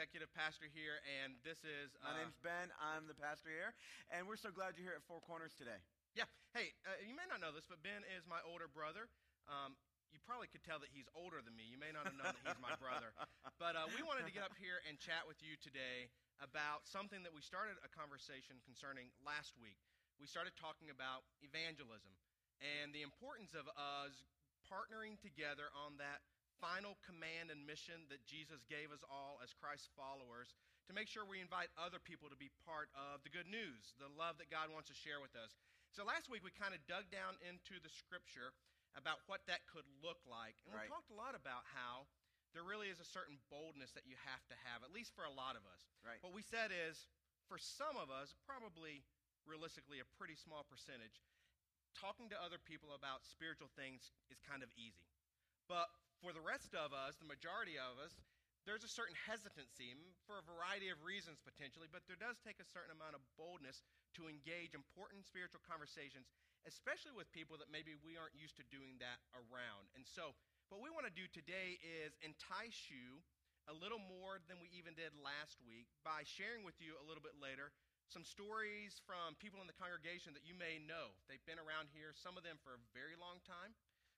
executive pastor here, and this is. My uh, name's Ben. I'm the pastor here, and we're so glad you're here at Four Corners today. Yeah. Hey, uh, you may not know this, but Ben is my older brother. Um, you probably could tell that he's older than me. You may not have known that he's my brother. But uh, we wanted to get up here and chat with you today about something that we started a conversation concerning last week. We started talking about evangelism and the importance of us partnering together on that final command and mission that Jesus gave us all as Christ's followers to make sure we invite other people to be part of the good news, the love that God wants to share with us. So last week we kind of dug down into the scripture about what that could look like. And Right. we talked a lot about how there really is a certain boldness that you have to have, at least for a lot of us. Right. What we said is, for some of us, probably realistically a pretty small percentage, talking to other people about spiritual things is kind of easy. But for the rest of us, the majority of us, there's a certain hesitancy for a variety of reasons potentially, but there does take a certain amount of boldness to engage important spiritual conversations, especially with people that maybe we aren't used to doing that around. And so, what we want to do today is entice you a little more than we even did last week by sharing with you a little bit later some stories from people in the congregation that you may know. They've been around here, some of them for a very long time,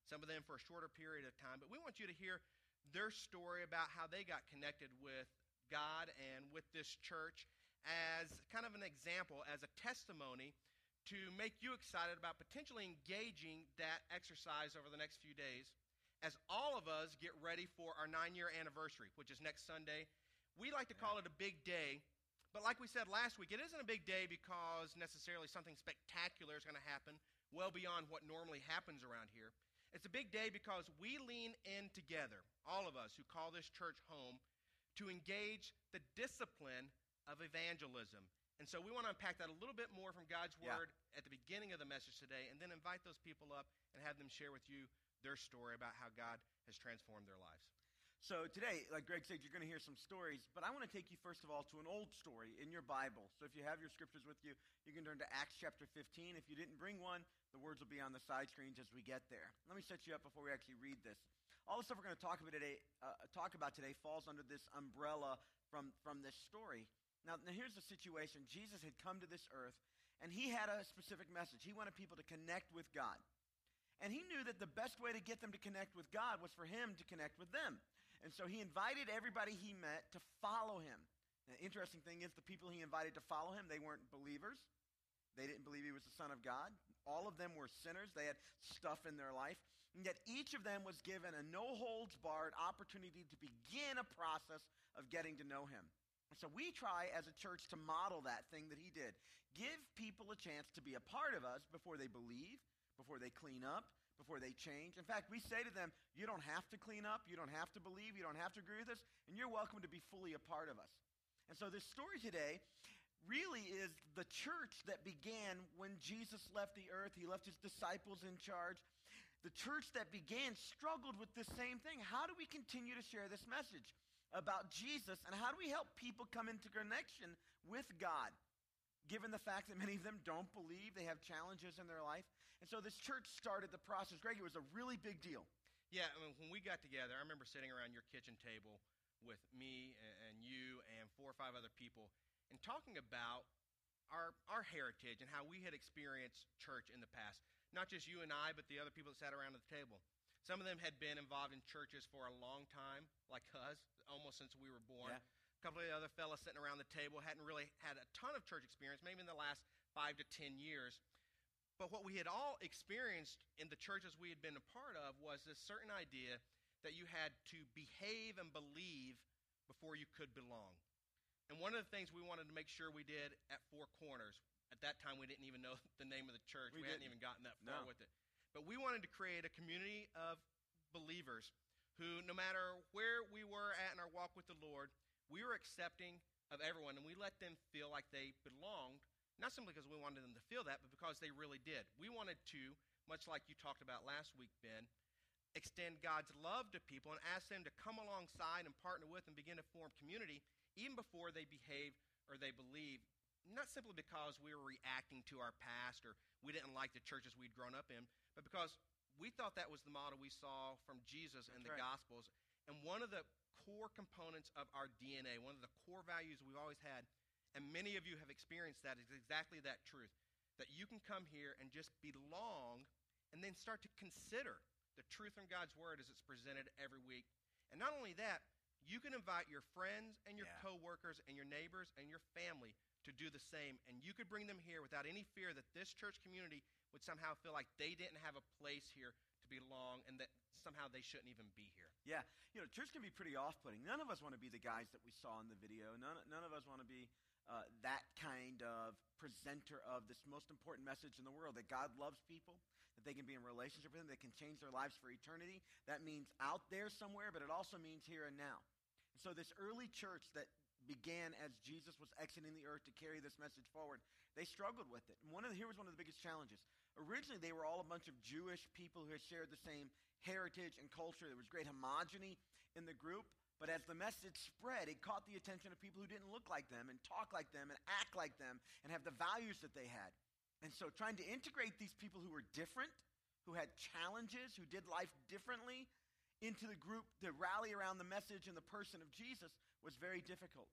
some of them for a shorter period of time. But we want you to hear their story about how they got connected with God and with this church as kind of an example, as a testimony to make you excited about potentially engaging that exercise over the next few days as all of us get ready for our nine year anniversary, which is next Sunday. We like to call it a big day, but like we said last week, it isn't a big day because necessarily something spectacular is going to happen well beyond what normally happens around here. It's a big day because we lean in together, all of us who call this church home, to engage the discipline of evangelism. And so we want to unpack that a little bit more from God's Yeah. Word at the beginning of the message today, and then invite those people up and have them share with you their story about how God has transformed their lives. So today, like Greg said, you're going to hear some stories, but I want to take you first of all to an old story in your Bible. So if you have your scriptures with you, you can turn to Acts chapter 15. If you didn't bring one, the words will be on the side screens as we get there. Let me set you up before we actually read this. All the stuff we're going to talk about today, uh, talk about today falls under this umbrella from, from this story. Now, now, here's the situation Jesus had come to this earth, and he had a specific message. He wanted people to connect with God. And he knew that the best way to get them to connect with God was for him to connect with them. And so he invited everybody he met to follow him. The interesting thing is, the people he invited to follow him, they weren't believers. They didn't believe he was the Son of God. All of them were sinners. They had stuff in their life. And yet each of them was given a no holds barred opportunity to begin a process of getting to know him. And so we try as a church to model that thing that he did. Give people a chance to be a part of us before they believe, before they clean up, before they change. In fact, we say to them, you don't have to clean up, you don't have to believe, you don't have to agree with us, and you're welcome to be fully a part of us. And so this story today really is the church that began when Jesus left the earth. He left his disciples in charge. The church that began struggled with the same thing. How do we continue to share this message about Jesus, and how do we help people come into connection with God? Given the fact that many of them don't believe, they have challenges in their life. And so this church started the process. Greg, it was a really big deal. Yeah, I mean, when we got together, I remember sitting around your kitchen table with me and, you and four or five other people and talking about our, our heritage and how we had experienced church in the past. Not just you and I, but the other people that sat around at the table. Some of them had been involved in churches for a long time, like us, almost since we were born. Yeah. A couple of the other fellas sitting around the table hadn't really had a ton of church experience, maybe in the last five to ten years. But what we had all experienced in the churches we had been a part of was this certain idea that you had to behave and believe before you could belong. And one of the things we wanted to make sure we did at Four Corners, at that time we didn't even know the name of the church. We We, hadn't even gotten that far No. with it. But we wanted to create a community of believers who, no matter where we were at in our walk with the Lord, we were accepting of everyone and we let them feel like they belonged, not simply because we wanted them to feel that, but because they really did. We wanted to, much like you talked about last week, Ben, extend God's love to people and ask them to come alongside and partner with and begin to form community even before they behave or they believe, not simply because we were reacting to our past or we didn't like the churches we'd grown up in, but because we thought that was the model we saw from Jesus in That's the right. Gospels. And one of the core components of our DNA, one of the core values we've always had, and many of you have experienced that, is exactly that truth. That you can come here and just belong and then start to consider the truth from God's Word as it's presented every week. And not only that, you can invite your friends and your Yeah. coworkers and your neighbors and your family to do the same. And you could bring them here without any fear that this church community would somehow feel like they didn't have a place here to belong and that somehow they shouldn't even be here. Yeah, you know, church can be pretty off-putting. None of us want to be the guys that we saw in the video. None, none of us want to be uh, that kind of presenter of this most important message in the world that God loves people, that they can be in relationship with Him, that can change their lives for eternity. That means out there somewhere, but it also means here and now. And so, this early church that began as Jesus was exiting the earth to carry this message forward, they struggled with it. And one of the, here was one of the biggest challenges. Originally, they were all a bunch of Jewish people who had shared the same heritage and culture. There was great homogeny in the group. But as the message spread, it caught the attention of people who didn't look like them and talk like them and act like them and have the values that they had. And so trying to integrate these people who were different, who had challenges, who did life differently, into the group to rally around the message and the person of Jesus was very difficult.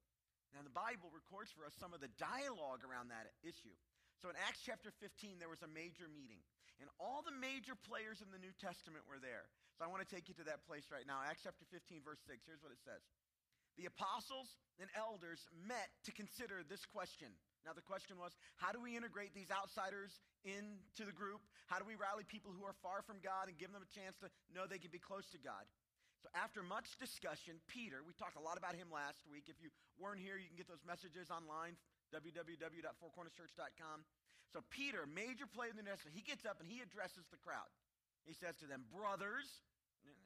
Now, the Bible records for us some of the dialogue around that issue. So in Acts chapter 15, there was a major meeting, and all the major players in the New Testament were there. So I want to take you to that place right now. Acts chapter 15, verse 6. Here's what it says The apostles and elders met to consider this question. Now, the question was how do we integrate these outsiders into the group? How do we rally people who are far from God and give them a chance to know they can be close to God? So, after much discussion, Peter, we talked a lot about him last week. If you weren't here, you can get those messages online, www.fourcornerschurch.com. So, Peter, major player in the New Testament, he gets up and he addresses the crowd. He says to them, Brothers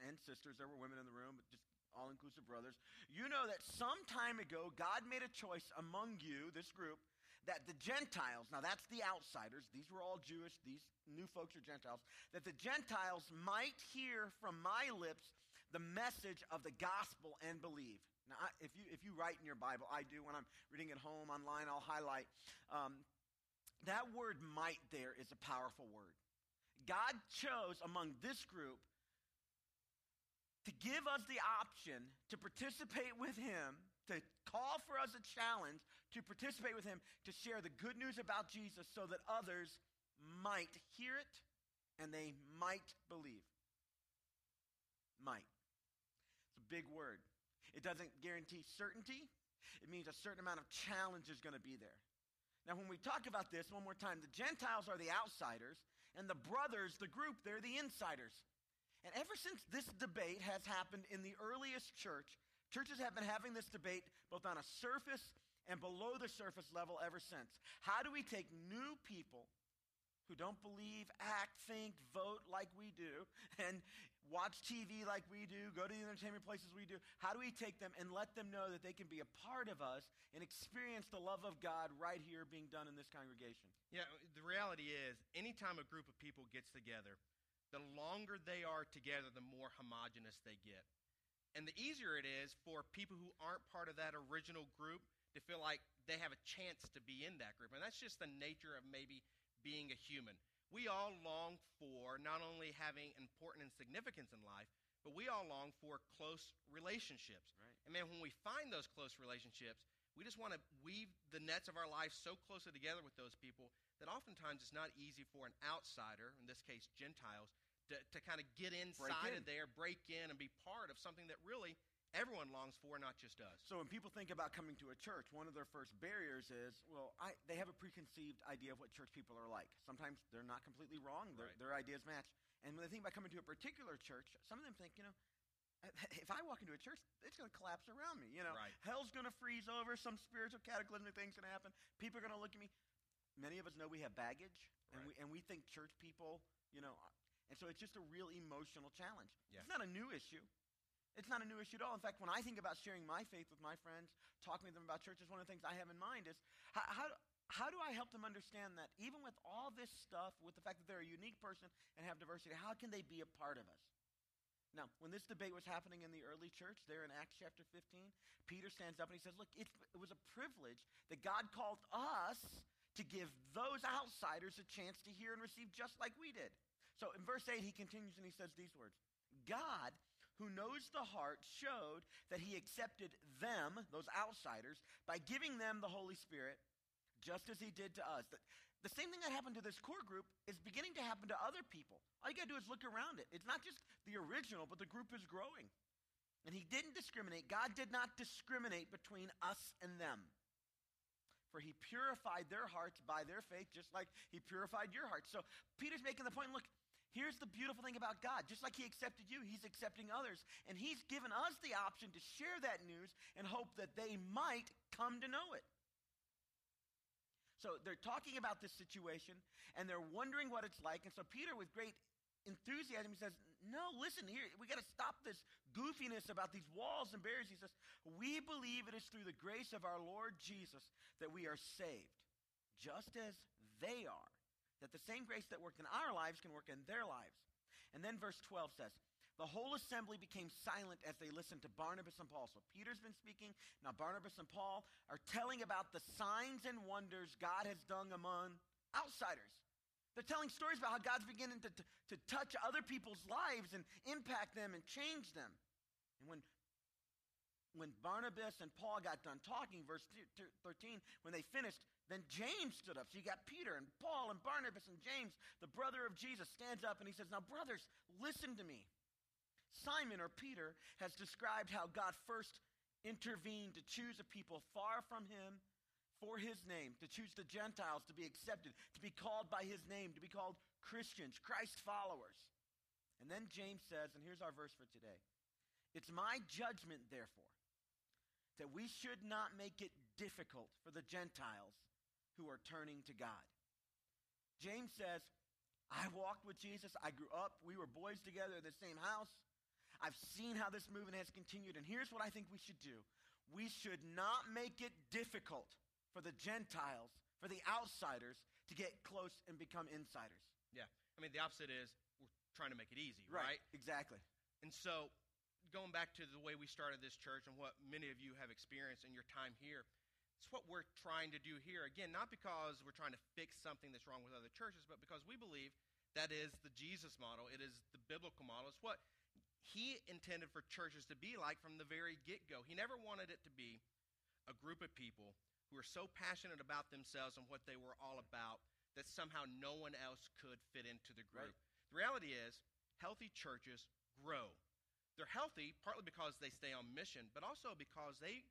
and sisters, there were women in the room, but just all inclusive brothers, you know that some time ago God made a choice among you, this group, that the Gentiles, now that's the outsiders, these were all Jewish, these new folks are Gentiles, that the Gentiles might hear from my lips the message of the gospel and believe. Now, if, you, if you write in your Bible, I do when I'm reading at home, online, I'll highlight. Um, that word might there is a powerful word. God chose among this group to give us the option to participate with Him, to call for us a challenge to participate with Him, to share the good news about Jesus so that others might hear it and they might believe. Might. It's a big word. It doesn't guarantee certainty, it means a certain amount of challenge is going to be there. Now, when we talk about this one more time, the Gentiles are the outsiders, and the brothers, the group, they're the insiders. And ever since this debate has happened in the earliest church, churches have been having this debate both on a surface and below the surface level ever since. How do we take new people who don't believe, act, think, vote like we do, and watch TV like we do, go to the entertainment places we do, how do we take them and let them know that they can be a part of us and experience the love of God right here being done in this congregation? Yeah, the reality is, anytime a group of people gets together, the longer they are together, the more homogenous they get. And the easier it is for people who aren't part of that original group to feel like they have a chance to be in that group. And that's just the nature of maybe being a human. We all long for not only having important and significance in life, but we all long for close relationships. Right. And man, when we find those close relationships, we just want to weave the nets of our life so closely together with those people that oftentimes it's not easy for an outsider, in this case Gentiles, to, to kind of get inside in. of there, break in, and be part of something that really everyone longs for, not just us. So when people think about coming to a church, one of their first barriers is, well, I, they have a preconceived idea of what church people are like. Sometimes they're not completely wrong. Their, Right. their ideas match. And when they think about coming to a particular church, some of them think, you know, if I walk into a church, it's going to collapse around me. You know, Right. hell's going to freeze over. Some spiritual cataclysmic thing's going to happen. People are going to look at me. Many of us know we have baggage, and we and we think church people, you know, and so it's just a real emotional challenge. Yeah. It's not a new issue. It's not a new issue at all. In fact, when I think about sharing my faith with my friends, talking to them about churches, one of the things I have in mind is how, how, how do I help them understand that even with all this stuff, with the fact that they're a unique person and have diversity, how can they be a part of us? Now, when this debate was happening in the early church, there in Acts chapter 15, Peter stands up and he says, Look, it's, it was a privilege that God called us to give those outsiders a chance to hear and receive just like we did. So in verse 8, he continues and he says these words God, who knows the heart, showed that he accepted them, those outsiders, by giving them the Holy Spirit, just as he did to us. The, same thing that happened to this core group is beginning to happen to other people. All you got to do is look around it. It's not just the original, but the group is growing. And he didn't discriminate. God did not discriminate between us and them. For he purified their hearts by their faith, just like he purified your heart. So Peter's making the point look, here's the beautiful thing about God. Just like he accepted you, he's accepting others. And he's given us the option to share that news and hope that they might come to know it. So they're talking about this situation and they're wondering what it's like. And so Peter, with great enthusiasm, he says, No, listen, here, we got to stop this goofiness about these walls and barriers. He says, We believe it is through the grace of our Lord Jesus that we are saved, just as they are. That the same grace that worked in our lives can work in their lives. And then verse 12 says, the whole assembly became silent as they listened to Barnabas and Paul. So Peter's been speaking. Now Barnabas and Paul are telling about the signs and wonders God has done among outsiders. They're telling stories about how God's beginning to, to, to touch other people's lives and impact them and change them. And when when Barnabas and Paul got done talking, verse 13, when they finished, then James stood up. So you got Peter and Paul and Barnabas and James, the brother of Jesus, stands up and he says, Now, brothers, listen to me. Simon or Peter has described how God first intervened to choose a people far from him for his name, to choose the Gentiles to be accepted, to be called by his name, to be called Christians, Christ followers. And then James says, and here's our verse for today It's my judgment, therefore, that we should not make it difficult for the Gentiles who are turning to God. James says, I walked with Jesus. I grew up. We were boys together in the same house. I've seen how this movement has continued, and here's what I think we should do. We should not make it difficult for the Gentiles, for the outsiders, to get close and become insiders. Yeah. I mean, the opposite is we're trying to make it easy, right? right? Exactly. And so, going back to the way we started this church and what many of you have experienced in your time here, it's what we're trying to do here. Again, not because we're trying to fix something that's wrong with other churches, but because we believe that is the Jesus model. It is the biblical model. It's what he intended for churches to be like from the very get go. He never wanted it to be a group of people who were so passionate about themselves and what they were all about that somehow no one else could fit into the group. Right. The reality is, healthy churches grow. They're healthy partly because they stay on mission, but also because they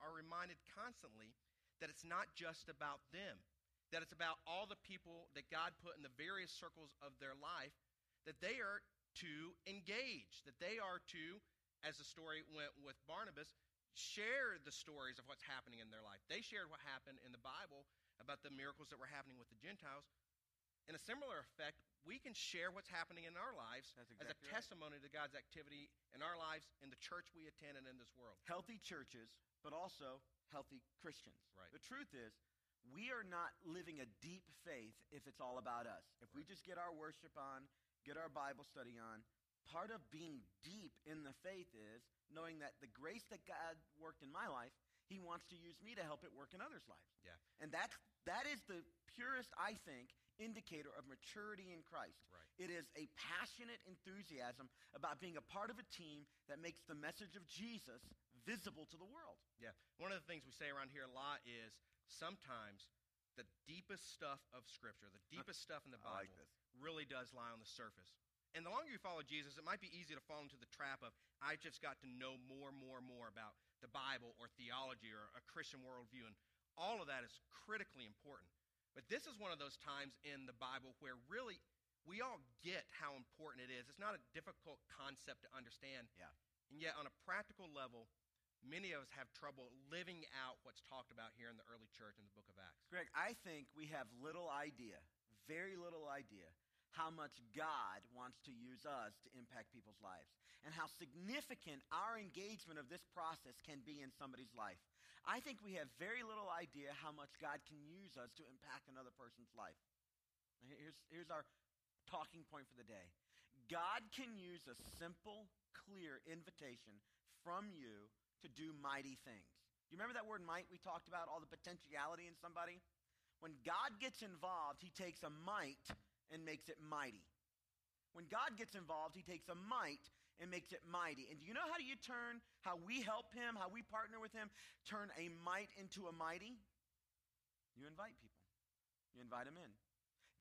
are reminded constantly that it's not just about them, that it's about all the people that God put in the various circles of their life, that they are to engage, that they are to, as the story went with Barnabas, share the stories of what's happening in their life. They shared what happened in the Bible about the miracles that were happening with the Gentiles. In a similar effect, we can share what's happening in our lives exactly as a testimony right. to God's activity in our lives, in the church we attend, and in this world. Healthy churches, but also healthy Christians. Right. The truth is, we are not living a deep faith if it's all about us. If right. we just get our worship on, get our Bible study on. Part of being deep in the faith is knowing that the grace that God worked in my life, He wants to use me to help it work in others' lives. Yeah. And that's, that is the purest, I think, indicator of maturity in Christ. Right. It is a passionate enthusiasm about being a part of a team that makes the message of Jesus visible to the world. Yeah. One of the things we say around here a lot is sometimes the deepest stuff of Scripture, the deepest stuff in the Bible, like really does lie on the surface. And the longer you follow Jesus, it might be easy to fall into the trap of, I just got to know more, more, more about the Bible or theology or a Christian worldview. And all of that is critically important. But this is one of those times in the Bible where really we all get how important it is. It's not a difficult concept to understand. Yeah. And yet, on a practical level, many of us have trouble living out what's talked about here in the early church in the book of Acts. Greg, I think we have little idea, very little idea, how much God wants to use us to impact people's lives and how significant our engagement of this process can be in somebody's life. I think we have very little idea how much God can use us to impact another person's life. Here's, here's our talking point for the day God can use a simple, clear invitation from you to do mighty things. You remember that word might we talked about, all the potentiality in somebody? When God gets involved, he takes a might and makes it mighty. When God gets involved, he takes a might and makes it mighty. And do you know how do you turn, how we help him, how we partner with him, turn a might into a mighty? You invite people, you invite them in.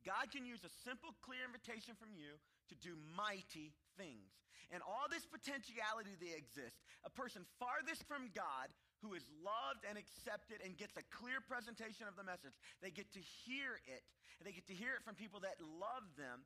God can use a simple, clear invitation from you to do mighty things. And all this potentiality that exists, a person farthest from God who is loved and accepted and gets a clear presentation of the message, they get to hear it, and they get to hear it from people that love them,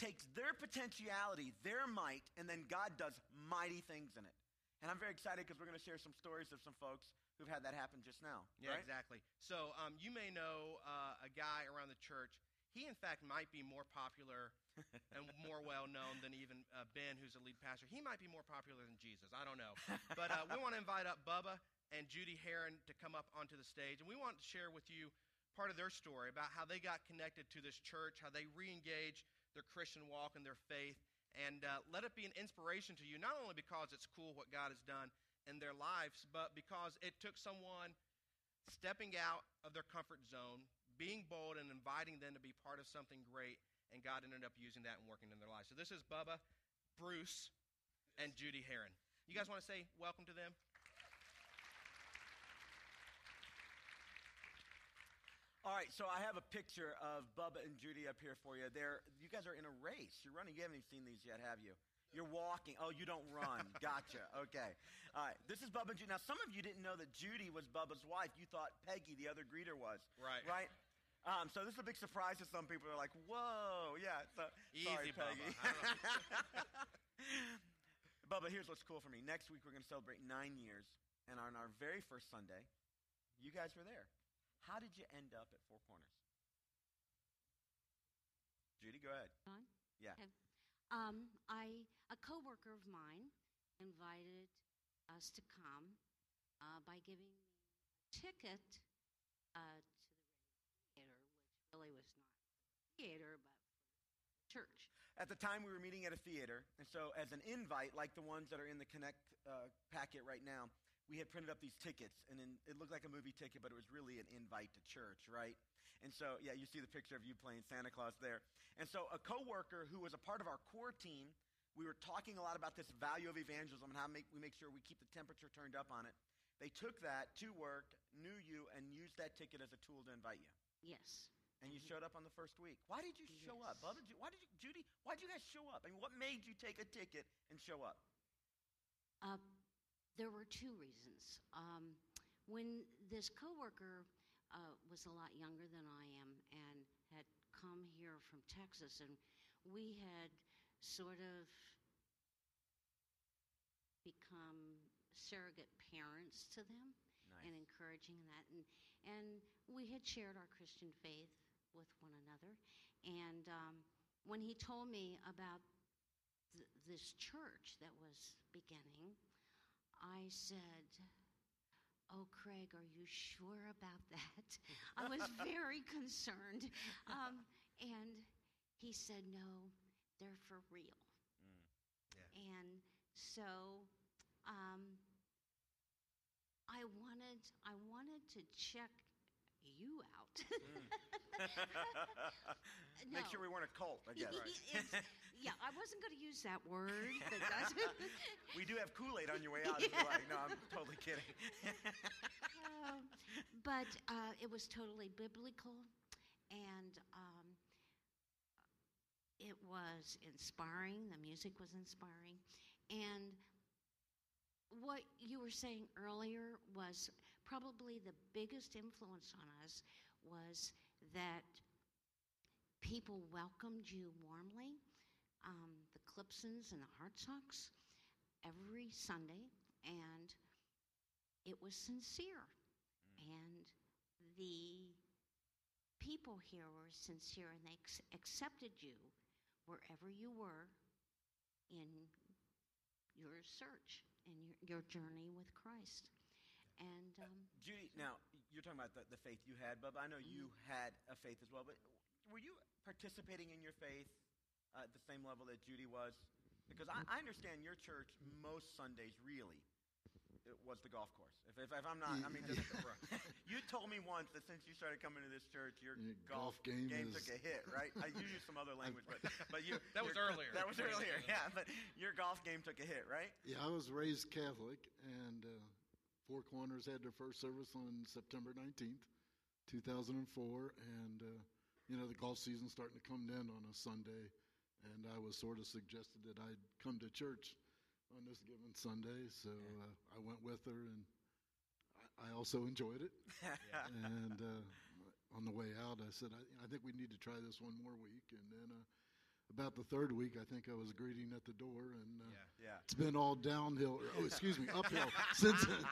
takes their potentiality, their might, and then God does mighty things in it. And I'm very excited because we're going to share some stories of some folks who've had that happen just now. Yeah, right? exactly. So um, you may know uh, a guy around the church. He, in fact, might be more popular and more well known than even uh, Ben, who's the lead pastor. He might be more popular than Jesus. I don't know. But uh, we want to invite up Bubba and Judy Heron to come up onto the stage, and we want to share with you part of their story about how they got connected to this church, how they re-engaged their Christian walk and their faith, and uh, let it be an inspiration to you, not only because it's cool what God has done in their lives, but because it took someone stepping out of their comfort zone, being bold, and inviting them to be part of something great, and God ended up using that and working in their lives. So this is Bubba, Bruce, and Judy Heron. You guys want to say welcome to them? All right, so I have a picture of Bubba and Judy up here for you. They're, you guys are in a race. You're running. You haven't even seen these yet, have you? You're walking. Oh, you don't run. Gotcha. Okay. All right. This is Bubba and Judy. Now, some of you didn't know that Judy was Bubba's wife. You thought Peggy, the other greeter, was. Right. Right? Um, so this is a big surprise to some people. They're like, whoa, yeah. So, sorry, Easy, Bubba. Peggy. I Bubba, here's what's cool for me. Next week, we're going to celebrate nine years. And on our very first Sunday, you guys were there. How did you end up at Four Corners? Judy, go ahead. On? Yeah. Okay. Um, I a coworker of mine invited us to come uh, by giving me a ticket uh, to the theater, which really was not theater, but church. At the time, we were meeting at a theater, and so as an invite, like the ones that are in the Connect uh, packet right now, we had printed up these tickets, and in, it looked like a movie ticket, but it was really an invite to church, right? And so, yeah, you see the picture of you playing Santa Claus there. And so, a coworker who was a part of our core team, we were talking a lot about this value of evangelism and how make, we make sure we keep the temperature turned up on it. They took that to work, knew you, and used that ticket as a tool to invite you. Yes. And you showed up on the first week. Why did you show up, Yes. Bubba? Why did you, Judy? Why did you guys show up? I mean, what made you take a ticket and show up? Uh, there were two reasons. Um, when this coworker uh, was a lot younger than I am and had come here from Texas, and we had sort of become surrogate parents to them and encouraging that, and and we had shared our Christian faith with one another, and um, when he told me about th- this church that was beginning, I said, Oh, Craig, are you sure about that? I was very concerned. Um, and he said, No, they're for real. Yeah. And so um, I wanted I wanted to check you out. Make sure we weren't a cult, I guess. It's- yeah, I wasn't going to use that word. We do have Kool Aid on your way out. You like. No, I'm totally kidding. Um, but uh, it was totally biblical, and um, it was inspiring. The music was inspiring, and what you were saying earlier was probably the biggest influence on us was that people welcomed you warmly. Um, the Clipsons and the Hartsocks every Sunday, and it was sincere. And the people here were sincere, and they ex- accepted you wherever you were in your search and your, your journey with Christ. And um, Judy, now you're talking about the, the faith you had, Bubba. I know you had a faith as well, but were you participating in your faith uh, at the same level that Judy was? Because I, I understand your church most Sundays really it was the golf course. If, if, if I'm not, I mean, just, you told told me once that since you started coming to this church, your Your golf, golf game is- took a hit, right? I you used some other language, but but you That was earlier. That was earlier, yeah. But your golf game took a hit, right? Yeah, I was raised Catholic, and uh, Four Corners had their first service on September 19th, 2004. And, uh, you know, the golf season's starting to come in on a Sunday, and I was sort of suggested that I'd come to church on this given Sunday. So uh, I went with her, and I, I also enjoyed it. and uh, on the way out, I said, I, I think we need to try this one more week. And then uh, about the third week, I think I was greeting at the door, and uh, Yeah. yeah. it's been all downhill. Oh, excuse me, uphill since then.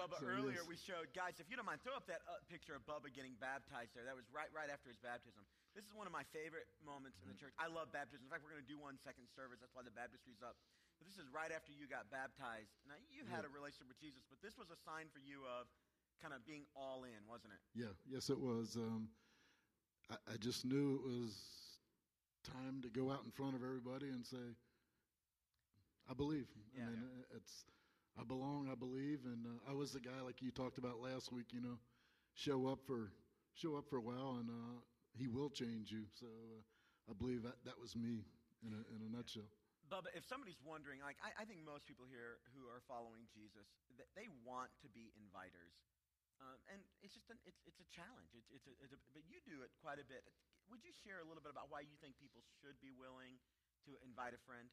Bubba, So, earlier yes. we showed guys. If you don't mind, throw up that uh, picture of Bubba getting baptized there. That was right right after his baptism. This is one of my favorite moments in the Mm-hmm. church. I love baptism. In fact, we're going to do one second service. That's why the baptistry's up. But this is right after you got baptized. Now you had a relationship with Jesus, but this was a sign for you of kind of being all in, wasn't it? Yeah, yes, it was. Um, I, I just knew it was time to go out in front of everybody and say, "I believe." Yeah. I mean, uh, it's I belong. I believe, and uh, I was the guy like you talked about last week. You know, show up for show up for a while, and uh, he will change you. So uh, I believe that that was me in a in a nutshell. Bubba, if somebody's wondering, like I, I think most people here who are following Jesus, th- they want to be inviters, um, and it's just an, it's it's a challenge. It's it's, a, it's a, but you do it quite a bit. Would you share a little bit about why you think people should be willing to invite a friend?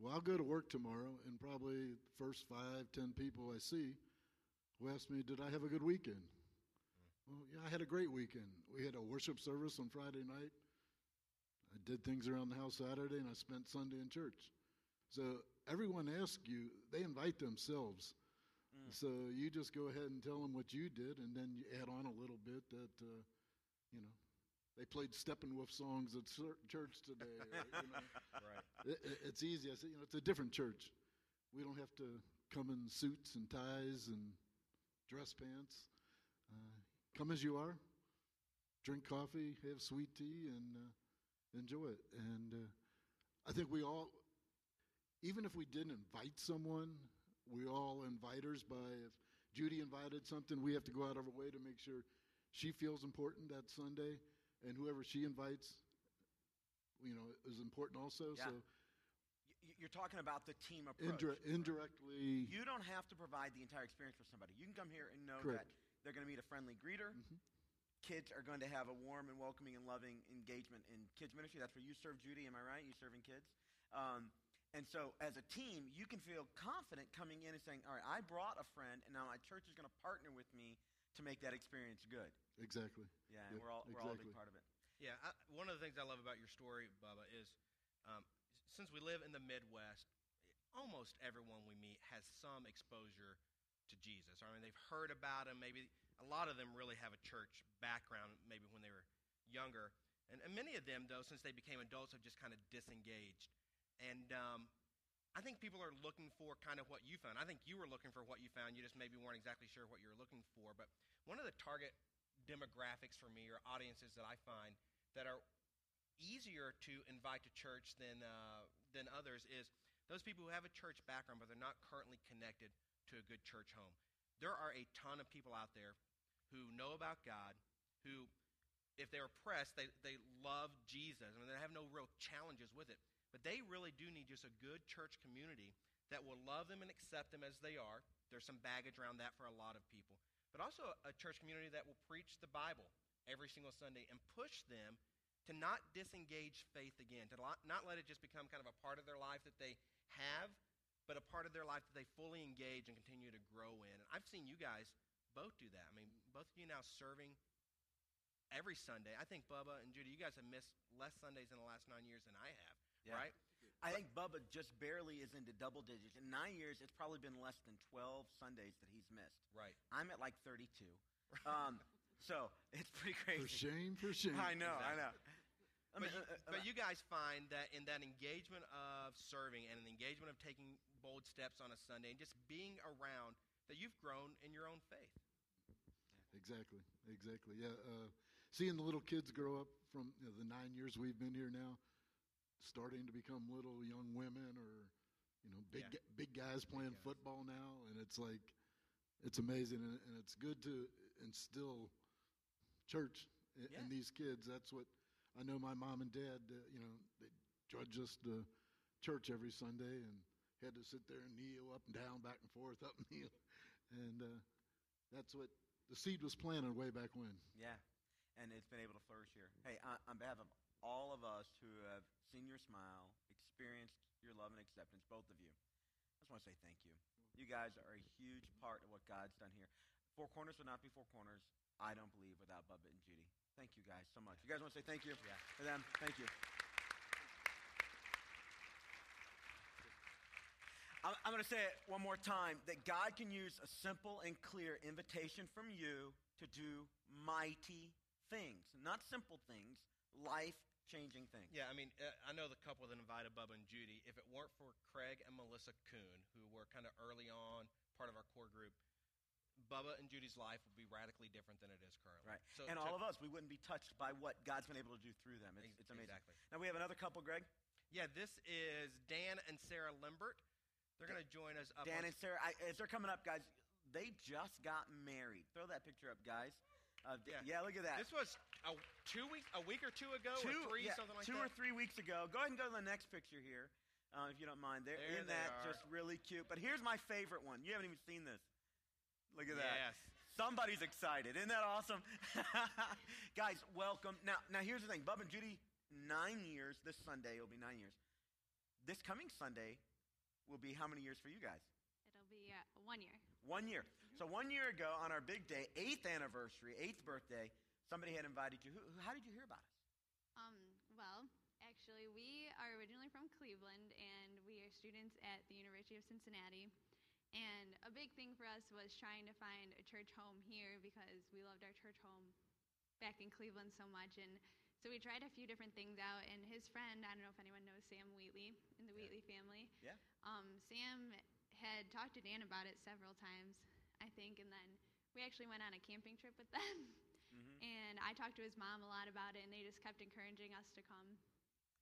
Well, I'll go to work tomorrow, and probably the first five, ten people I see will ask me, "Did I have a good weekend?" Well, yeah, I had a great weekend. We had a worship service on Friday night. I did things around the house Saturday, and I spent Sunday in church. So everyone asks you; they invite themselves. So you just go ahead and tell them what you did, and then you add on a little bit that, uh, you know, they played Steppenwolf songs at church today. Or, you know, Right. it, it- it's easy. I said, you know, it's a different church. We don't have to come in suits and ties and dress pants. Uh, come as you are. Drink coffee, have sweet tea, and uh, enjoy it. And uh, I think we all, even if we didn't invite someone, we all inviters. By if Judy invited something, we have to go out of our way to make sure she feels important that Sunday, and whoever she invites, you know, is important also. Yeah. So You're talking about the team approach. Indire- indirectly, You don't have to provide the entire experience for somebody. You can come here and know Correct. that they're going to meet a friendly greeter. Mhm. Kids are going to have a warm and welcoming and loving engagement in kids ministry. That's where you serve, Judy. Am I right? You serving kids. Um, and so, as a team, you can feel confident coming in and saying, "All right, I brought a friend, and now my church is going to partner with me to make that experience good." exactly. Yeah, and Yeah, we're all we're all a big part of it. Yeah, I, one of the things I love about your story, Bubba, is um, since we live in the Midwest, almost everyone we meet has some exposure to Jesus. I mean, they've heard about him. Maybe a lot of them really have a church background, maybe when they were younger. And, and many of them, though, since they became adults, have just kind of disengaged. And um, I think people are looking for kind of what you found. I think you were looking for what you found. You just maybe weren't exactly sure what you were looking for. But one of the target demographics for me or audiences that I find that are easier to invite to church than uh, than others is those people who have a church background but they're not currently connected to a good church home. There are a ton of people out there who know about God, who, if they're pressed, they, they love Jesus. I mean, they have no real challenges with it. But they really do need just a good church community that will love them and accept them as they are. There's some baggage around that for a lot of people. But also a church community that will preach the Bible every single Sunday and push them to not disengage faith again, to not- let it just become kind of a part of their life that they have, but a part of their life that they fully engage and continue to grow in. And I've seen you guys both do that. I mean, both of you now serving every Sunday. I think Bubba and Judy, you guys have missed less Sundays in the last nine years than I have, Yeah. right? I think Bubba just barely is into double digits. In nine years, it's probably been less than 12 Sundays that he's missed. Right. I'm at like 32. Um, so it's pretty crazy. For shame, for shame. I know, I know. I But you, uh, uh, but you guys find that in that engagement of serving and an engagement of taking bold steps on a Sunday and just being around, that you've grown in your own faith. Exactly, exactly. Yeah, uh, seeing the little kids grow up from you know, the nine years we've been here now, starting to become little young women or you know big Yeah. big guys playing guys. football now, and it's like it's amazing, and, and it's good to instill church in, Yeah. in these kids. That's what I know. My mom and dad, uh, you know, they drudged us to church every Sunday and had to sit there and kneel up and down, back and forth, up and kneel, and uh, that's what the seed was planted way back when. Yeah, and it's been able to flourish here. Hey, on, on behalf of all of us who have seen your smile, experienced your love and acceptance, both of you, I just want to say thank you. You guys are a huge part of what God's done here. Four Corners would not be Four Corners, I don't believe, without Bubba and Judy. Thank you guys so much. You guys want to say thank you Yeah. for them? Thank you. I'm, I'm going to say it one more time that God can use a simple and clear invitation from you to do mighty things. Not simple things, life changing things. Yeah, I mean, uh, I know the couple that invited Bubba and Judy. If it weren't for Craig and Melissa Kuhn, who were kind of early on part of our core group, Bubba and Judy's life would be radically different than it is currently. Right. So and to- all of us, we wouldn't be touched by what God's been able to do through them. It's, it's amazing. exactly. Now we have another couple, Greg. Yeah, this is Dan and Sarah Limbert. They're going to join us up. Dan and Sarah, I, as they're coming up, guys, they just got married. Throw that picture up, guys. Uh, Yeah. yeah, look at that. This was a two week, a week or two ago, two, or three, yeah, something like two that. or three weeks ago. Go ahead and go to the next picture here, uh, if you don't mind. There, There isn't they that are. just really cute? But here's my favorite one. You haven't even seen this. Look at that. Yes. Somebody's excited. Isn't that awesome? Guys, welcome. Now, now here's the thing. Bub and Judy, nine years. This Sunday will be nine years. This coming Sunday will be how many years for you guys? It'll be uh, one year. One year. So one year ago, on our big day, eighth anniversary, eighth birthday, somebody had invited you. Who, how did you hear about us? Um, well, actually, we are originally from Cleveland, and we are students at the University of Cincinnati. And a big thing for us was trying to find a church home here because we loved our church home back in Cleveland so much. And so we tried a few different things out. And his friend, I don't know if anyone knows Sam Wheatley in the Wheatley family. Yeah. Um, Sam had talked to Dan about it several times, I think, and then we actually went on a camping trip with them. Mhm. And I talked to his mom a lot about it, and they just kept encouraging us to come.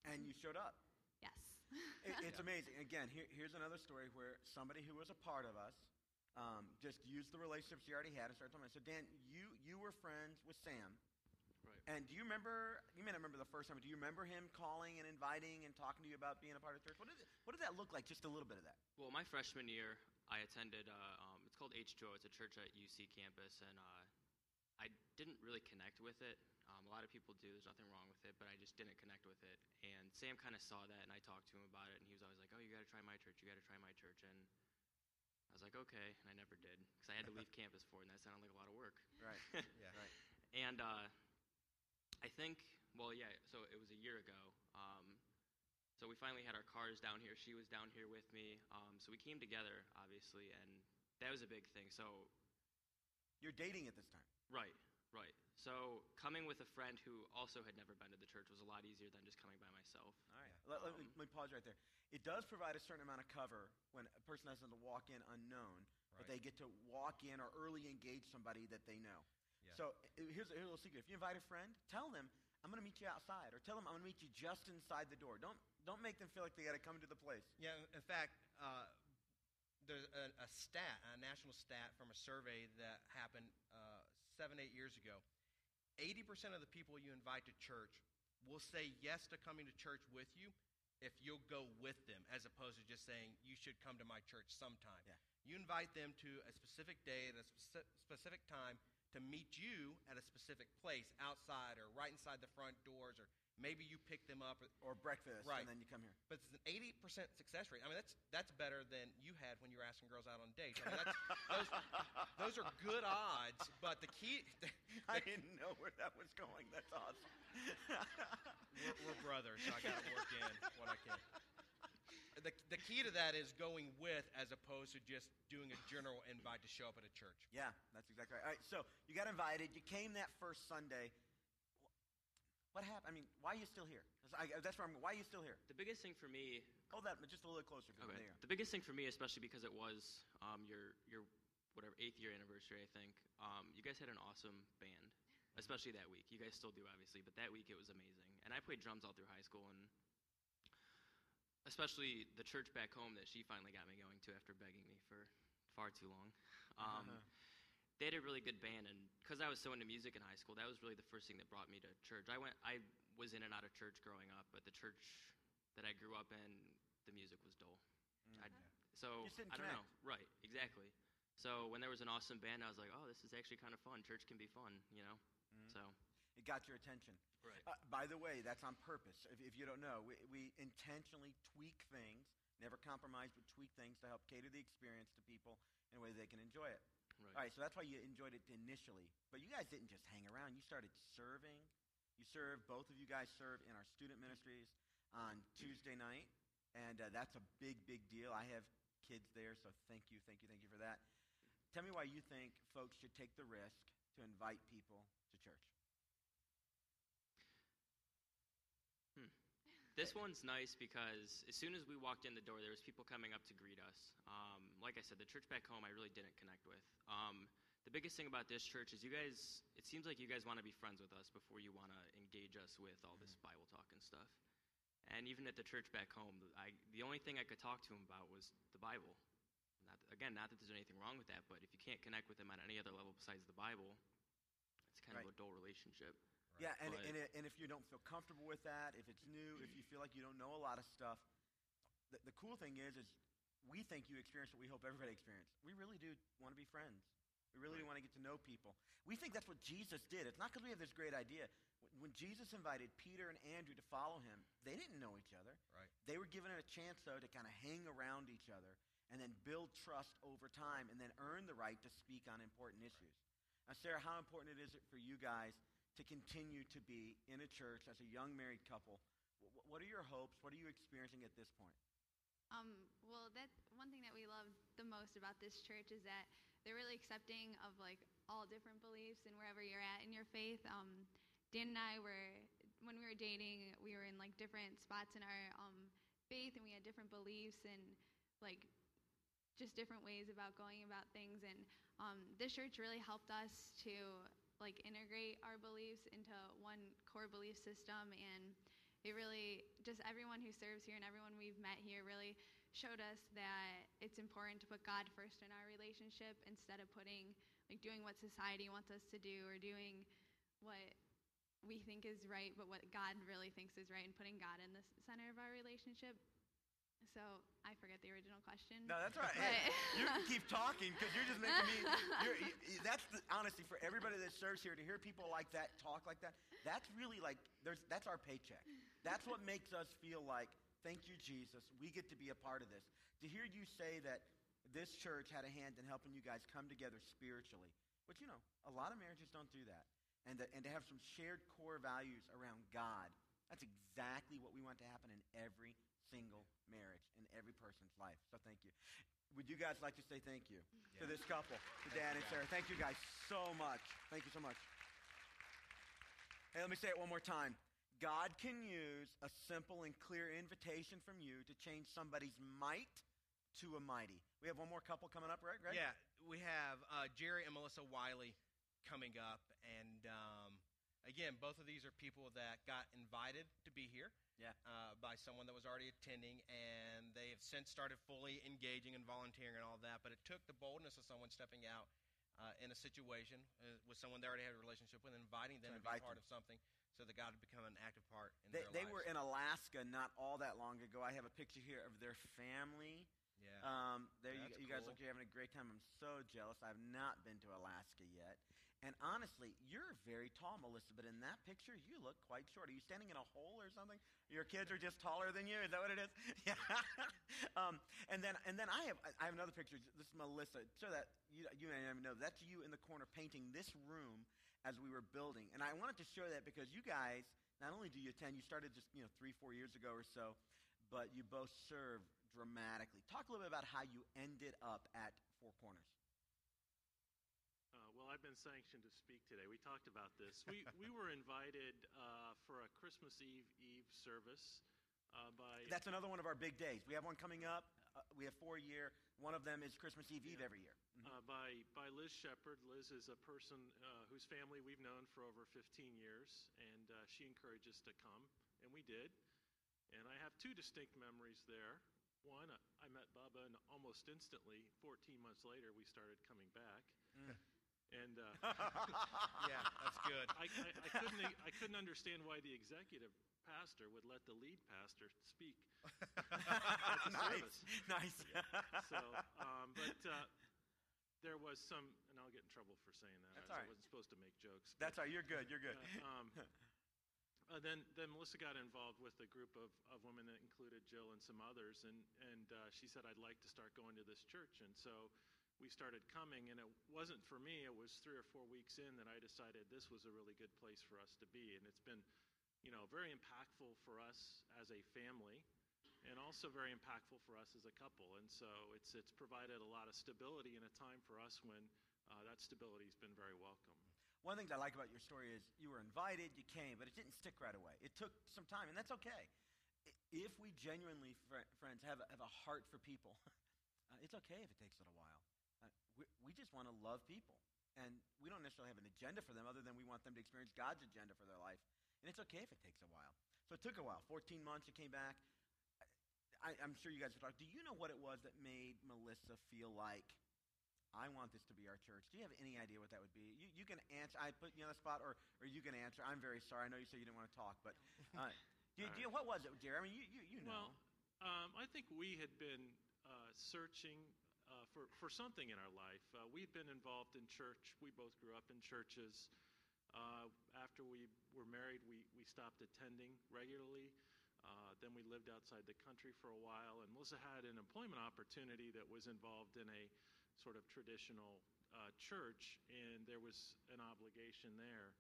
And you showed up. Yes. It, it's amazing. Again, here, here's another story where somebody who was a part of us um, just used the relationships you already had and started talking. So, Dan, you you were friends with Sam, Right. and do you remember? You may not remember the first time, but do you remember him calling and inviting and talking to you about being a part of church? What did what did that look like? Just a little bit of that. Well, my freshman year, I attended. Uh, um, it's called H2O. It's a church at UC campus, and uh, I didn't really connect with it. Um, a lot of people do. There's nothing wrong with it, but I just didn't connect with it. And Sam kind of saw that, and I talked to him about it, and he was always like, "Oh, you got to try my church. You got to try my church." And I was like, "Okay," and I never did because I had to leave campus for it, and that sounded like a lot of work. Right. Yeah. Right. And uh, I think, well, yeah, so it was a year ago. Um, so we finally had our cars down here. She was down here with me. Um, so we came together, obviously, and that was a big thing. So, You're dating at this time. right, right. So coming with a friend who also had never been to the church was a lot easier than just coming by myself. All right. Let, let me, Um, let me pause right there. It does provide a certain amount of cover when a person has to walk in unknown, but they get to walk in or early engage somebody that they know. Yeah. So uh, here's a, here's a little secret. If you invite a friend, tell them I'm going to meet you outside, or tell them I'm going to meet you just inside the door. Don't don't make them feel like they got to come to the place. Yeah, in fact, uh, there's a, a stat, a national stat from a survey that happened uh, seven, eight years ago. 80% of the people you invite to church will say yes to coming to church with you if you'll go with them, as opposed to just saying, you should come to my church sometime. Yeah. You invite them to a specific day at a specific time to meet you at a specific place outside or right inside the front doors, or maybe you pick them up. Or breakfast, Right. and then you come here. But it's an eighty percent success rate. I mean, that's that's better than you had when you were asking girls out on dates. I mean, that's, those, those are good odds. But the key, I didn't know where that was going. That's awesome. we're, we're brothers, so I got to work in what I can. The, the key to that is going with, as opposed to just doing a general invite to show up at a church. yeah, that's exactly right. All right, so you got invited. You came that first Sunday. What happened? I mean, why are you still here? That's, I, that's where I'm. Why are you still here? The biggest thing for me Hold that just a little closer. Okay. There. The biggest thing for me, especially because it was um, your your whatever eighth year anniversary, I think. Um, you guys had an awesome band, especially that week. You guys still do, obviously, but that week it was amazing. And I played drums all through high school, and especially the church back home that she finally got me going to after begging me for far too long. Um, Uh-huh. They had a really good band, and because I was so into music in high school, that was really the first thing that brought me to church. I went, I was in and out of church growing up, but the church that I grew up in, the music was dull. I, so Just didn't I don't connect. know, right? Exactly. So when there was an awesome band, I was like, oh, this is actually kind of fun. Church can be fun, you know. Mm-hmm. So It got your attention. right. Uh, by the way, that's on purpose. If, if you don't know, we, we intentionally tweak things, never compromise, but tweak things to help cater the experience to people in a way they can enjoy it. Right. All right, so that's why you enjoyed it initially. But you guys didn't just hang around. You started serving. You serve, both of you guys serve in our student ministries on Tuesday night. And uh, that's a big, big deal. I have kids there, so thank you, thank you, thank you for that. Tell me why you think folks should take the risk to invite people to church. This one's nice because as soon as we walked in the door, there was people coming up to greet us. Um, like I said, the church back home, I really didn't connect with. Um, the biggest thing about this church is you guys. It seems like you guys want to be friends with us before you want to engage us with all this Bible talk and stuff. And even at the church back home, I, the only thing I could talk to him about was the Bible. Not, again, not that there's anything wrong with that, but if you can't connect with them on any other level besides the Bible, it's kind Right. of a dull relationship. Yeah, and, But- and, and if you don't feel comfortable with that, if it's new, if you feel like you don't know a lot of stuff, the, the cool thing is, is we think you experience what we hope everybody experiences. We really do want to be friends. We really do want to get to know people. We think that's what Jesus did. It's not because we have this great idea. When- Jesus invited Peter and Andrew to follow him, they didn't know each other. Right. They were given a chance, though, to kind of hang around each other and then build trust over time and then earn the right to speak on important issues. Now, Sarah, how important it is it for you guys to continue to be in a church as a young married couple? What are your hopes? What are you experiencing at this point? Um, well, that one thing that we love the most about this church is that they're really accepting of like all different beliefs and wherever you're at in your faith. Um, Dan and I were when we were dating, we were in like different spots in our um, faith, and we had different beliefs and like just different ways about going about things. And um, this church really helped us to like integrate our beliefs into one core belief system and it really just everyone who serves here and everyone we've met here really showed us that it's important to put God first in our relationship instead of putting like doing what society wants us to do or doing what we think is right but what God really thinks is right and putting God in the center of our relationship. So I forget the original question. No, that's all right. Hey, you can keep talking because you're just making me. You- that's the, honestly for everybody that serves here to hear people like that talk like that. That's really like there's that's our paycheck. That's what makes us feel like thank you Jesus. We get to be a part of this. To hear you say that this church had a hand in helping you guys come together spiritually, which you know a lot of marriages don't do that, and to, and to have some shared core values around God. That's exactly what we want to happen in every single marriage in every person's life. So thank you. Would you guys like to say thank you to this couple, to Dan and Sarah? Thank you guys so much. Thank you so much. Hey, let me say it one more time. God can use a simple and clear invitation from you to change somebody's might to a mighty. We have one more couple coming up, right, Greg? Yeah, we have uh, Jerry and Melissa Wiley coming up, and um, again, both of these are people that got invited to be here. Yeah. Uh, by someone that was already attending, and they have since started fully engaging and volunteering and all that. But it took the boldness of someone stepping out uh, in a situation uh, with someone they already had a relationship with, and inviting them To to, be part them. of something, so that God would become an active part in They, their they lives. were in Alaska not all that long ago. I have a picture here of their family. yeah. Um, there you, you guys cool. look, you're having a great time. I'm so jealous. I've not been to Alaska yet. And honestly, you're very tall, Melissa, but in that picture, you look quite short. Are you standing in a hole or something? Your kids are just taller than you? Is that what it is? Yeah. um, and then, and then I have, I have another picture. This is Melissa. So that you, you may not even know that's you in the corner painting this room as we were building. And I wanted to show that because you guys, not only do you attend, you started just you know three, four years ago or so, but you both serve dramatically. Talk a little bit about how you ended up at Four Corners. I've been sanctioned to speak today. We talked about this. We, we were invited uh, for a Christmas Eve Eve service uh, by. That's another one of our big days. We have one coming up. Uh, we have four a year. One of them is Christmas Eve Eve every year. Mhm. uh, by by Liz Shepard. Liz is a person uh, whose family we've known for over 15 years, and uh, she encouraged us to come, and we did. And I have two distinct memories there. one, I met Bubba, and almost instantly, 14 months later, we started coming back. And uh, Yeah, that's good. I, I, I couldn't I couldn't understand why the executive pastor would let the lead pastor speak. nice, nice. So, um, but uh, there was some, and I'll get in trouble for saying that. That's I right. wasn't supposed to make jokes. That's all right. You're good. You're good. Uh, um, uh, then, then Melissa got involved with a group of, of women that included Jill and some others, and, and uh, she said, I'd like to start going to this church. And so we started coming, and it wasn't for me. It was three or four weeks in that I decided this was a really good place for us to be. And it's been, you know, very impactful for us as a family and also very impactful for us as a couple. And so it's, it's provided a lot of stability in a time for us when uh, that stability has been very welcome. One of the things I like about your story is you were invited, you came, but it didn't stick right away. It took some time, and that's okay. If we genuinely, fr- friends, have a, have a heart for people, uh, it's okay if it takes a little while. We, we just want to love people, and we don't necessarily have an agenda for them other than we want them to experience God's agenda for their life. And it's okay if it takes a while. So it took a while 14 months, it came back. I, I'm sure you guys have talked. Do you know what it was that made Melissa feel like I want this to be our church. Do you have any idea what that would be? You, you can answer. I put you on the spot, or, or you can answer. I'm very sorry. I know you said you didn't want to talk, but uh, do, you- do you, what was it, Jerry? I mean, you, you, you know. Well, um, I think we had been uh, searching uh, for, for something in our life. Uh, we've been involved in church. We both grew up in churches. Uh, after we were married, we, we stopped attending regularly. Uh, then we lived outside the country for a while, and Melissa had an employment opportunity that was involved in a sort of traditional uh, church, and there was an obligation there.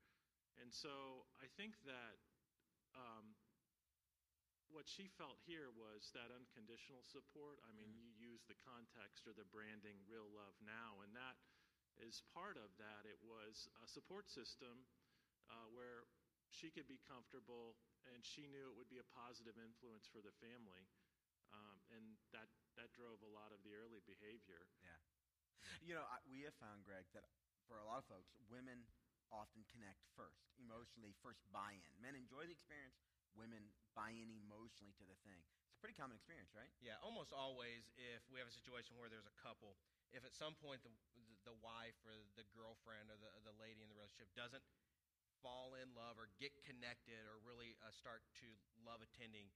And so I think that um, what she felt here was that unconditional support. I mean, you use the context or the branding real love now, and that is part of that. It was a support system uh, where she could be comfortable and she knew it would be a positive influence for the family. Um, and that, that drove a lot of the early behavior. Yeah. You know, I, we have found, Greg, that for a lot of folks, women often connect first, emotionally, first buy in. Men enjoy the experience, women buy in emotionally to the thing. It's a pretty common experience, right? Yeah, almost always if we have a situation where there's a couple, if at some point the, the, the wife or the girlfriend or the, the lady in the relationship doesn't fall in love or get connected or really uh, start to love attending,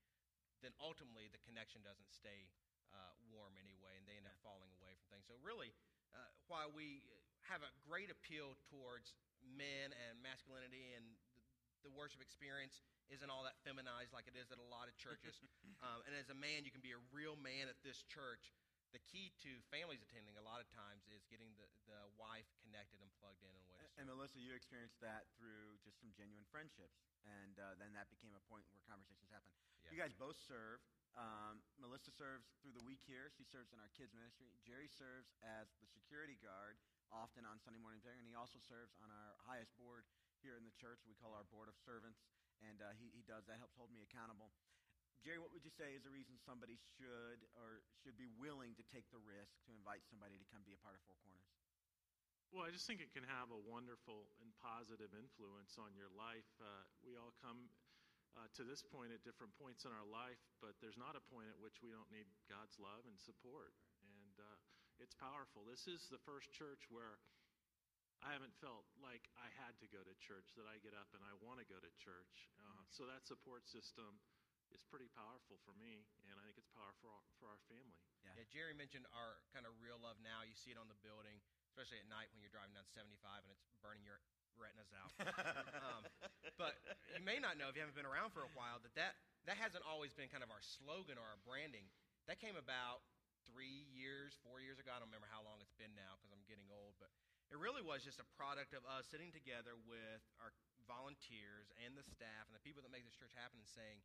then ultimately the connection doesn't stay uh, warm anyway, and they end up falling away from things. So really, uh, while we have a great appeal towards men and masculinity and the, the worship experience isn't all that feminized like it is at a lot of churches. um, and as a man, you can be a real man at this church. The key to families attending a lot of times is getting the, the wife connected and plugged in and a way. And. Melissa, you experienced that through just some genuine friendships, and uh, then that became a point where conversations happen. Yeah. You guys both serve. Um, Melissa serves through the week here. She serves in our kids ministry. Jerry serves as the security guard, often on Sunday morning prayer, and he also serves on our highest board here in the church. We call our board of servants, and uh, he, he does that. Helps hold me accountable. Jerry, what would you say is the reason somebody should or should be willing to take the risk to invite somebody to come be a part of Four Corners? Well, I just think it can have a wonderful and positive influence on your life. Uh, we all come uh, to this point at different points in our life, but there's not a point at which we don't need God's love and support. And uh, it's powerful. This is the first church where I haven't felt like I had to go to church, that I get up and I want to go to church. Uh, so that support system is pretty powerful for me, and I think it's powerful for our, for our family. Yeah, Jerry mentioned our kind of real love now. You see it on the building, especially at night when you're driving down 75 and it's burning your retinas out. um, but you may not know if you haven't been around for a while that, that that hasn't always been kind of our slogan or our branding. That came about three years, four years ago. I don't remember how long it's been now because I'm getting old, but it really was just a product of us sitting together with our volunteers and the staff and the people that make this church happen and saying,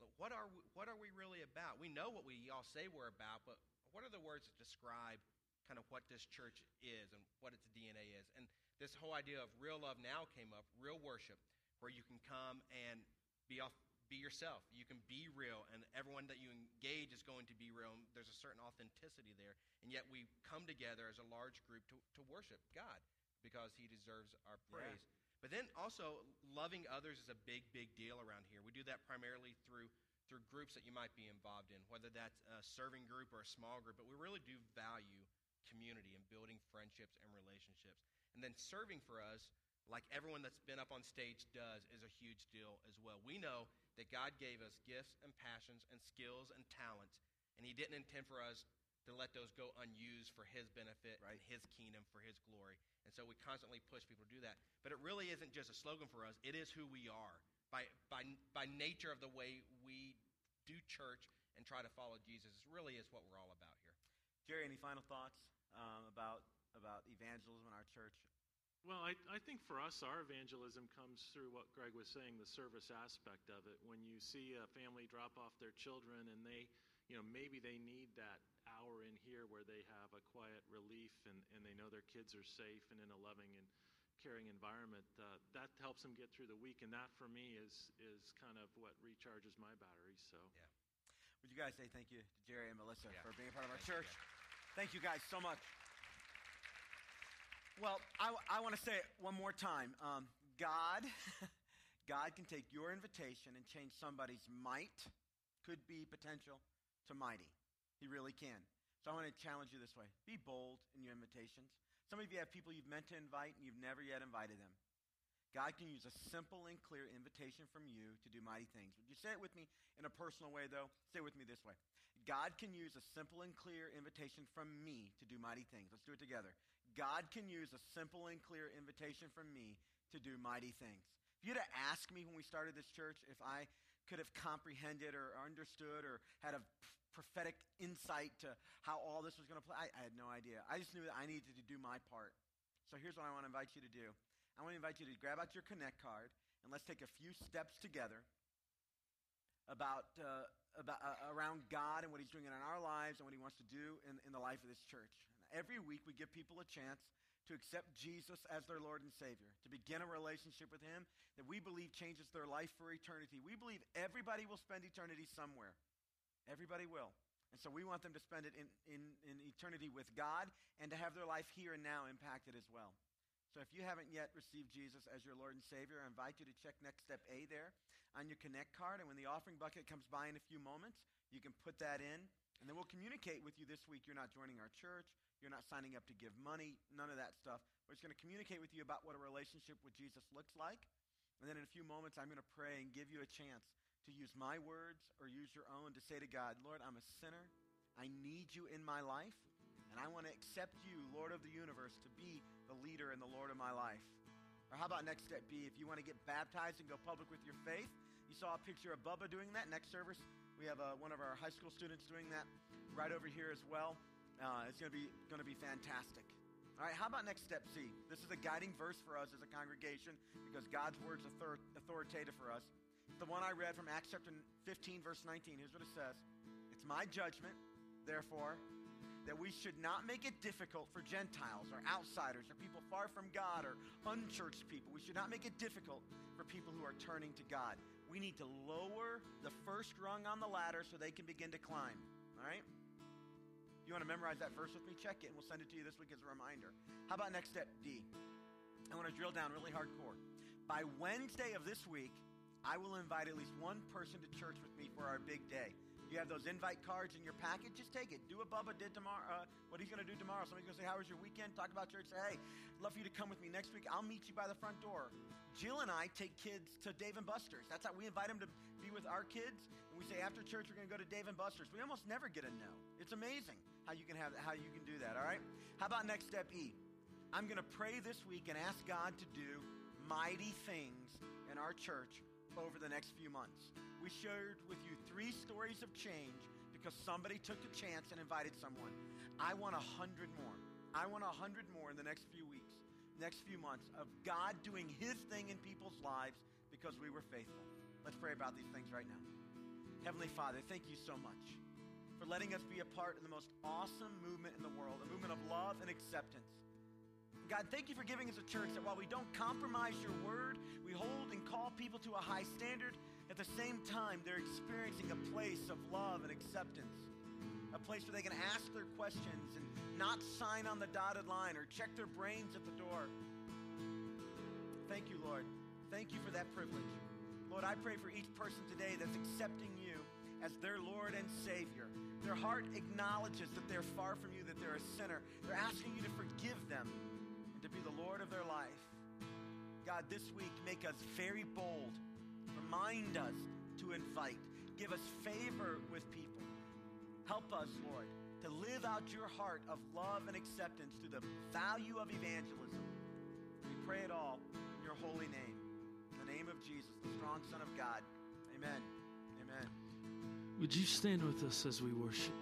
Look, what are we, what are we really about? We know what we all say we're about, but what are the words that describe kind of what this church is and what its DNA is? And this whole idea of real love now came up, real worship, where you can come and be off, be yourself. You can be real, and everyone that you engage is going to be real. And there's a certain authenticity there, and yet we come together as a large group to, to worship God because He deserves our praise. But then also, loving others is a big, big deal around here. We do that primarily through through groups that you might be involved in, whether that's a serving group or a small group, but we really do value community and building friendships and relationships. And then serving for us, like everyone that's been up on stage does, is a huge deal as well. We know that God gave us gifts and passions and skills and talents, and He didn't intend for us to let those go unused for His benefit Right. and His kingdom, for His glory. And so we constantly push people to do that. But it really isn't just a slogan for us, it is who we are. By, by, by nature of the way we do church and try to follow Jesus, it really is what we're all about here. Jerry, any final thoughts um, about about evangelism in our church? Well, I, I think for us, our evangelism comes through what Greg was saying, the service aspect of it. When you see a family drop off their children and they, you know, maybe they need that hour in here where they have a quiet relief and, and they know their kids are safe and in a loving and caring environment, uh, that helps them get through the week. And that for me is, is kind of what recharges my battery. So. Yeah. Would you guys say thank you to Jerry and Melissa Yeah. for being part of our Thank you, church? Thank you guys so much. Well, I, I want to say it one more time. Um, God, God can take your invitation and change somebody's might, could be potential, to mighty. He really can. So I want to challenge you this way: be bold in your invitations. Some of you have people you've meant to invite and you've never yet invited them. God can use a simple and clear invitation from you to do mighty things. Would you say it with me in a personal way, though? Say it with me this way God can use a simple and clear invitation from me to do mighty things. Let's do it together. God can use a simple and clear invitation from me to do mighty things. If you'd have asked me when we started this church if I could have comprehended or understood or had a prophetic insight to how all this was going to play, I, I had no idea. I just knew that I needed to do my part. So here's what I want to invite you to do. I want to invite you to grab out your Connect card and let's take a few steps together about, uh, about uh, around God and what He's doing in our lives and what He wants to do in, in the life of this church. Every week we give people a chance to accept Jesus as their Lord and Savior, to begin a relationship with Him that we believe changes their life for eternity. We believe everybody will spend eternity somewhere. Everybody will. And so we want them to spend it in, in, in eternity with God and to have their life here and now impacted as well. So if you haven't yet received Jesus as your Lord and Savior, I invite you to check next step A there on your Connect card. And when the offering bucket comes by in a few moments, you can put that in. And then we'll communicate with you this week. You're not joining our church. You're not signing up to give money. None of that stuff. We're just going to communicate with you about what a relationship with Jesus looks like. And then in a few moments, I'm going to pray and give you a chance to use my words or use your own to say to God, Lord, I'm a sinner. I need you in my life. And I want to accept you, Lord of the universe, to be the leader and the Lord of my life. Or how about next step B? If you want to get baptized and go public with your faith, you saw a picture of Bubba doing that. Next service, we have uh, one of our high school students doing that right over here as well. Uh, it's going to be going to be fantastic. All right, how about next step C? This is a guiding verse for us as a congregation because God's word's author- authoritative for us. The one I read from Acts chapter 15, verse 19. Here's what it says It's my judgment, therefore, that we should not make it difficult for Gentiles or outsiders or people far from God or unchurched people. We should not make it difficult for people who are turning to God. We need to lower the first rung on the ladder so they can begin to climb. All right? You want to memorize that verse with me, check it and we'll send it to you this week as a reminder. How about next step D? I want to drill down really hardcore. By Wednesday of this week, I will invite at least one person to church with me for our big day. You have those invite cards in your packet, just take it. Do what Bubba did tomorrow, uh, what he's going to do tomorrow. Somebody's going to say, How was your weekend? Talk about church. Say, Hey, love for you to come with me next week. I'll meet you by the front door. Jill and I take kids to Dave and Buster's. That's how we invite them to be with our kids. And we say, After church, we're going to go to Dave and Buster's. We almost never get a no. It's amazing how you can have how you can do that, all right? How about next step E? I'm going to pray this week and ask God to do mighty things in our church over the next few months. We shared with you three stories of change because somebody took a chance and invited someone. I want a hundred more. I want a hundred more in the next few weeks, next few months of God doing his thing in people's lives because we were faithful. Let's pray about these things right now. Heavenly Father, thank you so much for letting us be a part of the most awesome movement in the world, a movement of love and acceptance. God, thank you for giving us a church that while we don't compromise your word, we hold and call people to a high standard. At the same time, they're experiencing a place of love and acceptance, a place where they can ask their questions and not sign on the dotted line or check their brains at the door. Thank you, Lord. Thank you for that privilege. Lord, I pray for each person today that's accepting as their Lord and Savior. Their heart acknowledges that they're far from you, that they're a sinner. They're asking you to forgive them and to be the Lord of their life. God, this week, make us very bold. Remind us to invite. Give us favor with people. Help us, Lord, to live out your heart of love and acceptance through the value of evangelism. We pray it all in your holy name. In the name of Jesus, the strong Son of God. Amen. Would you stand with us as we worship?